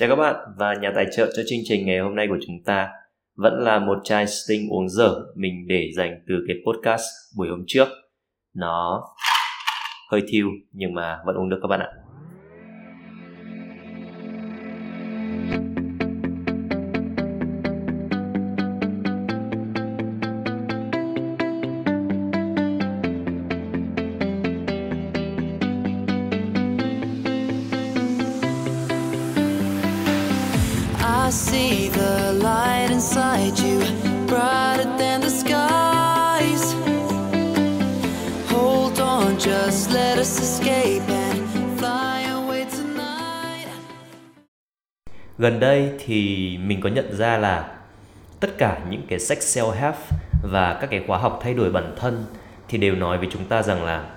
Chào các bạn và nhà tài trợ cho chương trình ngày hôm nay của chúng ta vẫn là một chai Sting uống dở mình để dành từ cái podcast buổi hôm trước. Nó hơi thiêu nhưng mà vẫn uống được các bạn ạ. Gần đây thì mình có nhận ra là tất cả những cái sách self-help và các cái khóa học thay đổi bản thân thì đều nói với chúng ta rằng là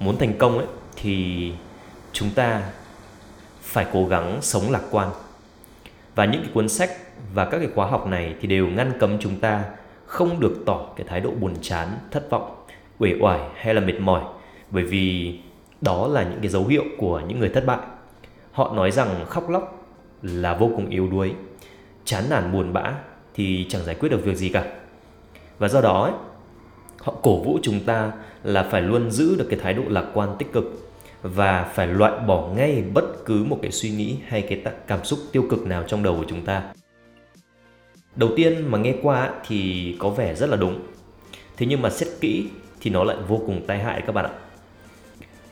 muốn thành công ấy thì chúng ta phải cố gắng sống lạc quan. Và những cái cuốn sách và các cái khóa học này thì đều ngăn cấm chúng ta không được tỏ cái thái độ buồn chán, thất vọng, uể oải hay là mệt mỏi bởi vì đó là những cái dấu hiệu của những người thất bại. Họ nói rằng khóc lóc là vô cùng yếu đuối, chán nản buồn bã thì chẳng giải quyết được việc gì cả. Và do đó ấy, họ cổ vũ chúng ta là phải luôn giữ được cái thái độ lạc quan tích cực và phải loại bỏ ngay bất cứ một cái suy nghĩ hay cái cảm xúc tiêu cực nào trong đầu của chúng ta. Đầu tiên mà nghe qua thì có vẻ rất là đúng. Thế nhưng mà xét kỹ thì nó lại vô cùng tai hại các bạn ạ.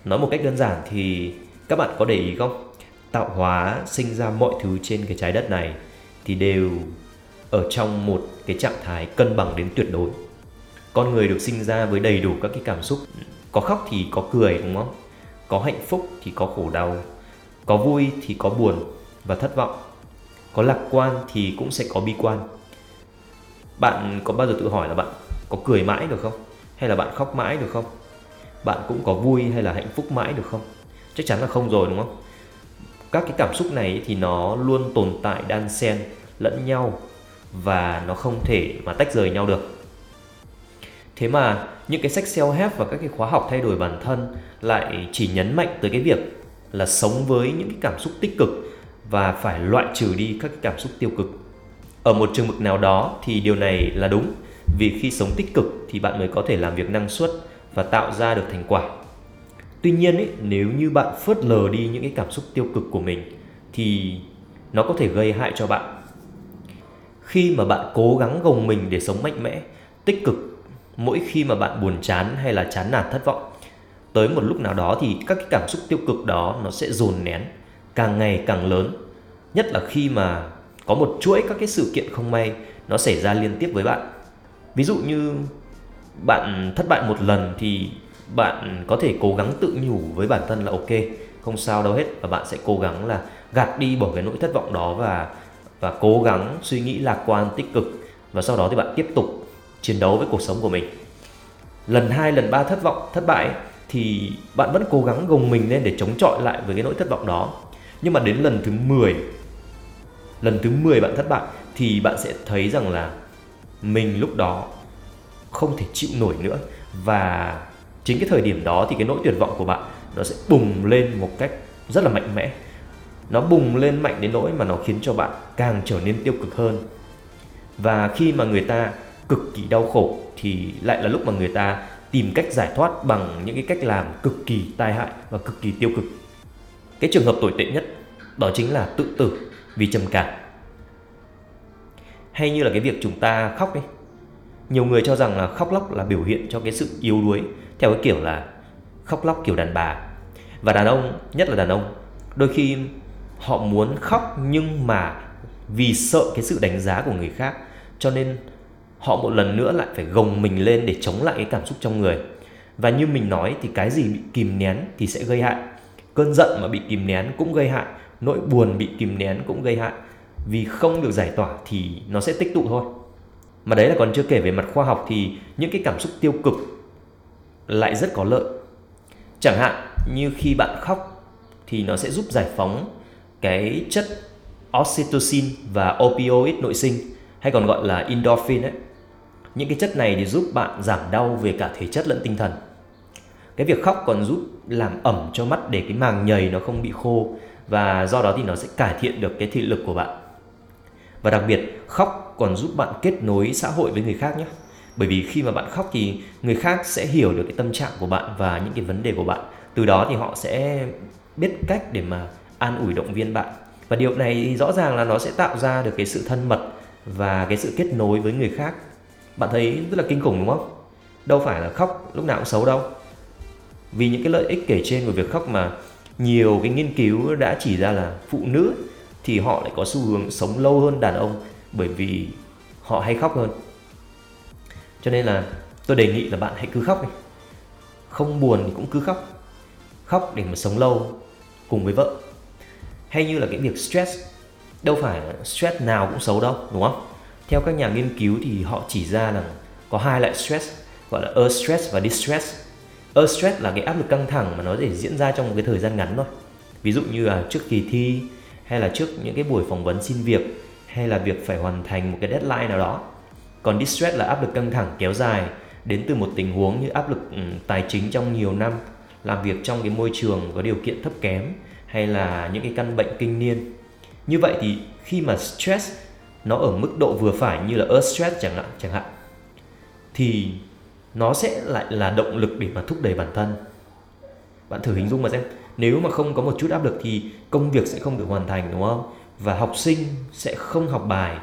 Nói một cách đơn giản thì các bạn có để ý không? Tạo hóa sinh ra mọi thứ trên cái trái đất này thì đều ở trong một cái trạng thái cân bằng đến tuyệt đối. Con người được sinh ra với đầy đủ các cái cảm xúc, có khóc thì có cười đúng không? Có hạnh phúc thì có khổ đau, có vui thì có buồn và thất vọng, có lạc quan thì cũng sẽ có bi quan. Bạn có bao giờ tự hỏi là bạn có cười mãi được không? Hay là bạn khóc mãi được không? Bạn cũng có vui hay là hạnh phúc mãi được không? Chắc chắn là không rồi, đúng không? Các cái cảm xúc này thì nó luôn tồn tại, đan xen lẫn nhau và nó không thể mà tách rời nhau được. Thế mà những cái sách self-help và các cái khóa học thay đổi bản thân lại chỉ nhấn mạnh tới cái việc là sống với những cái cảm xúc tích cực và phải loại trừ đi các cái cảm xúc tiêu cực. Ở một trường mực nào đó thì điều này là đúng, vì khi sống tích cực thì bạn mới có thể làm việc năng suất và tạo ra được thành quả. Tuy nhiên ấy, nếu như bạn phớt lờ đi những cái cảm xúc tiêu cực của mình thì nó có thể gây hại cho bạn. Khi mà bạn cố gắng gồng mình để sống mạnh mẽ, tích cực mỗi khi mà bạn buồn chán hay là chán nản thất vọng tới một lúc nào đó thì các cái cảm xúc tiêu cực đó nó sẽ dồn nén càng ngày càng lớn nhất là khi mà có một chuỗi các cái sự kiện không may nó xảy ra liên tiếp với bạn ví dụ như bạn thất bại một lần thì bạn có thể cố gắng tự nhủ với bản thân là ok, không sao đâu hết. Và bạn sẽ cố gắng là gạt đi bỏ cái nỗi thất vọng đó và và cố gắng suy nghĩ lạc quan, tích cực. Và sau đó thì bạn tiếp tục chiến đấu với cuộc sống của mình. Lần hai, lần ba thất vọng, thất bại thì bạn vẫn cố gắng gồng mình lên để chống chọi lại với cái nỗi thất vọng đó. Nhưng mà đến lần thứ 10 lần thứ 10 bạn thất bại thì bạn sẽ thấy rằng là mình lúc đó không thể chịu nổi nữa. Và chính cái thời điểm đó thì cái nỗi tuyệt vọng của bạn, nó sẽ bùng lên một cách rất là mạnh mẽ. Nó bùng lên mạnh đến nỗi mà nó khiến cho bạn càng trở nên tiêu cực hơn. Và khi mà người ta cực kỳ đau khổ thì lại là lúc mà người ta tìm cách giải thoát bằng những cái cách làm cực kỳ tai hại và cực kỳ tiêu cực. Cái trường hợp tồi tệ nhất đó chính là tự tử vì trầm cảm. Hay như là cái việc chúng ta khóc ấy nhiều người cho rằng là khóc lóc là biểu hiện cho cái sự yếu đuối, theo cái kiểu là khóc lóc kiểu đàn bà. Và đàn ông, nhất là đàn ông, đôi khi họ muốn khóc nhưng mà vì sợ cái sự đánh giá của người khác, cho nên họ một lần nữa lại phải gồng mình lên để chống lại cái cảm xúc trong người. Và như mình nói thì cái gì bị kìm nén thì sẽ gây hại. Cơn giận mà bị kìm nén cũng gây hại, nỗi buồn bị kìm nén cũng gây hại. Vì không được giải tỏa thì nó sẽ tích tụ thôi mà đấy là còn chưa kể về mặt khoa học thì những cái cảm xúc tiêu cực lại rất có lợi chẳng hạn như khi bạn khóc thì nó sẽ giúp giải phóng cái chất oxytocin và opioid nội sinh, hay còn gọi là endorphin ấy. Những cái chất này thì giúp bạn giảm đau về cả thể chất lẫn tinh thần. Cái việc khóc còn giúp làm ẩm cho mắt để cái màng nhầy nó không bị khô, và do đó thì nó sẽ cải thiện được cái thị lực của bạn và đặc biệt, khóc còn giúp bạn kết nối xã hội với người khác nhé. Bởi vì khi mà bạn khóc thì người khác sẽ hiểu được cái tâm trạng của bạn và những cái vấn đề của bạn. Từ đó thì họ sẽ biết cách để mà an ủi động viên bạn. Và điều này rõ ràng là nó sẽ tạo ra được cái sự thân mật và cái sự kết nối với người khác. Bạn thấy rất là kinh khủng đúng không? Đâu phải là khóc lúc nào cũng xấu đâu. Vì những cái lợi ích kể trên của việc khóc mà nhiều cái nghiên cứu đã chỉ ra là phụ nữ thì họ lại có xu hướng sống lâu hơn đàn ông bởi vì họ hay khóc hơn. Cho nên là tôi đề nghị là bạn hãy cứ khóc đi. Không buồn thì cũng cứ khóc. Khóc để mà sống lâu cùng với vợ. Hay như là cái việc stress, đâu phải stress nào cũng xấu đâu, đúng không? Theo các nhà nghiên cứu thì họ chỉ ra là có hai loại stress, gọi là eustress và distress. Eustress là cái áp lực căng thẳng mà nó để diễn ra trong một cái thời gian ngắn thôi. Ví dụ như là trước kỳ thi hay là trước những cái buổi phỏng vấn xin việc hay là việc phải hoàn thành một cái deadline nào đó. Còn distress là áp lực căng thẳng kéo dài, đến từ một tình huống như áp lực ừ, tài chính trong nhiều năm, làm việc trong cái môi trường có điều kiện thấp kém, hay là những cái căn bệnh kinh niên. Như vậy thì khi mà stress nó ở mức độ vừa phải như là earth stress chẳng hạn chẳng hạn, thì nó sẽ lại là động lực để mà thúc đẩy bản thân. Bạn thử hình dung mà xem, nếu mà không có một chút áp lực thì công việc sẽ không được hoàn thành, đúng không? Và học sinh sẽ không học bài.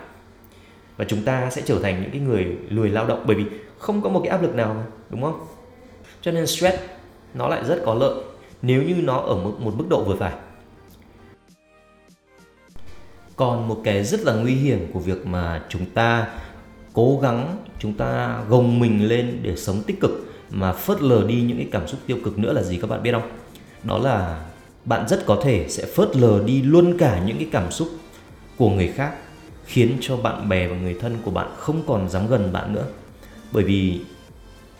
Và chúng ta sẽ trở thành những cái người lười lao động bởi vì không có một cái áp lực nào mà, đúng không? Cho nên stress nó lại rất có lợi nếu như nó ở một, một mức độ vừa phải. Còn một cái rất là nguy hiểm của việc mà chúng ta cố gắng chúng ta gồng mình lên để sống tích cực mà phớt lờ đi những cái cảm xúc tiêu cực nữa là gì các bạn biết không? Đó là bạn rất có thể sẽ phớt lờ đi luôn cả những cái cảm xúc của người khác, khiến cho bạn bè và người thân của bạn không còn dám gần bạn nữa. Bởi vì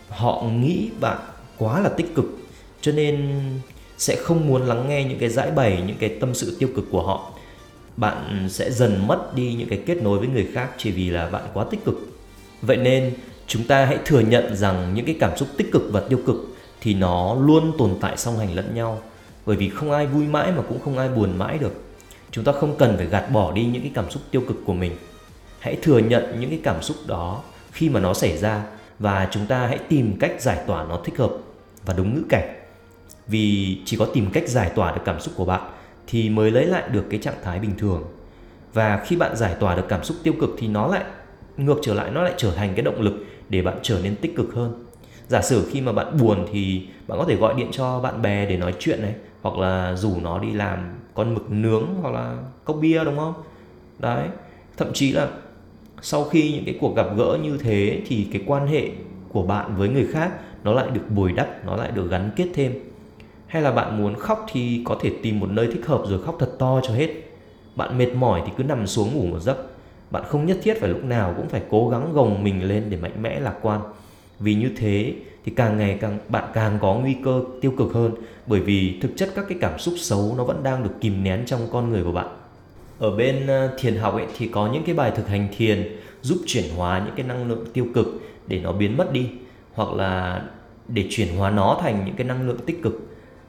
họ nghĩ bạn quá là tích cực, cho nên sẽ không muốn lắng nghe những cái giải bày, những cái tâm sự tiêu cực của họ. Bạn sẽ dần mất đi những cái kết nối với người khác chỉ vì là bạn quá tích cực. Vậy nên chúng ta hãy thừa nhận rằng những cái cảm xúc tích cực và tiêu cực thì nó luôn tồn tại song hành lẫn nhau bởi vì không ai vui mãi mà cũng không ai buồn mãi được. Chúng ta không cần phải gạt bỏ đi những cái cảm xúc tiêu cực của mình. Hãy thừa nhận những cái cảm xúc đó khi mà nó xảy ra và chúng ta hãy tìm cách giải tỏa nó thích hợp và đúng ngữ cảnh. Vì chỉ có tìm cách giải tỏa được cảm xúc của bạn thì mới lấy lại được cái trạng thái bình thường. Và khi bạn giải tỏa được cảm xúc tiêu cực thì nó lại ngược trở lại, nó lại trở thành cái động lực để bạn trở nên tích cực hơn. Giả sử khi mà bạn buồn thì bạn có thể gọi điện cho bạn bè để nói chuyện này hoặc là rủ nó đi làm con mực nướng hoặc là cốc bia, đúng không? Đấy, thậm chí là sau khi những cái cuộc gặp gỡ như thế thì cái quan hệ của bạn với người khác nó lại được bồi đắp, nó lại được gắn kết thêm. Hay là bạn muốn khóc thì có thể tìm một nơi thích hợp rồi khóc thật to cho hết. Bạn mệt mỏi thì cứ nằm xuống ngủ một giấc. Bạn không nhất thiết phải lúc nào cũng phải cố gắng gồng mình lên để mạnh mẽ lạc quan. Vì như thế thì càng ngày càng, bạn càng có nguy cơ tiêu cực hơn. Bởi vì thực chất các cái cảm xúc xấu nó vẫn đang được kìm nén trong con người của bạn. Ở bên ờ, thiền học ấy, thì có những cái bài thực hành thiền giúp chuyển hóa những cái năng lượng tiêu cực để nó biến mất đi, hoặc là để chuyển hóa nó thành những cái năng lượng tích cực.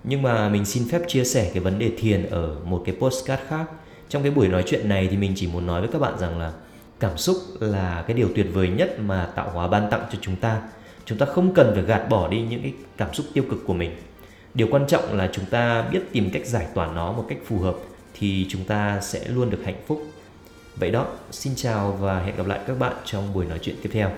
Nhưng mà mình xin phép chia sẻ cái vấn đề thiền ở một cái postcard khác. Trong cái buổi nói chuyện này thì mình chỉ muốn nói với các bạn rằng là cảm xúc là cái điều tuyệt vời nhất mà tạo hóa ban tặng cho chúng ta chúng ta không cần phải gạt bỏ đi những cái cảm xúc tiêu cực của mình. Điều quan trọng là chúng ta biết tìm cách giải tỏa nó một cách phù hợp thì chúng ta sẽ luôn được hạnh phúc. Vậy đó, xin chào và hẹn gặp lại các bạn trong buổi nói chuyện tiếp theo.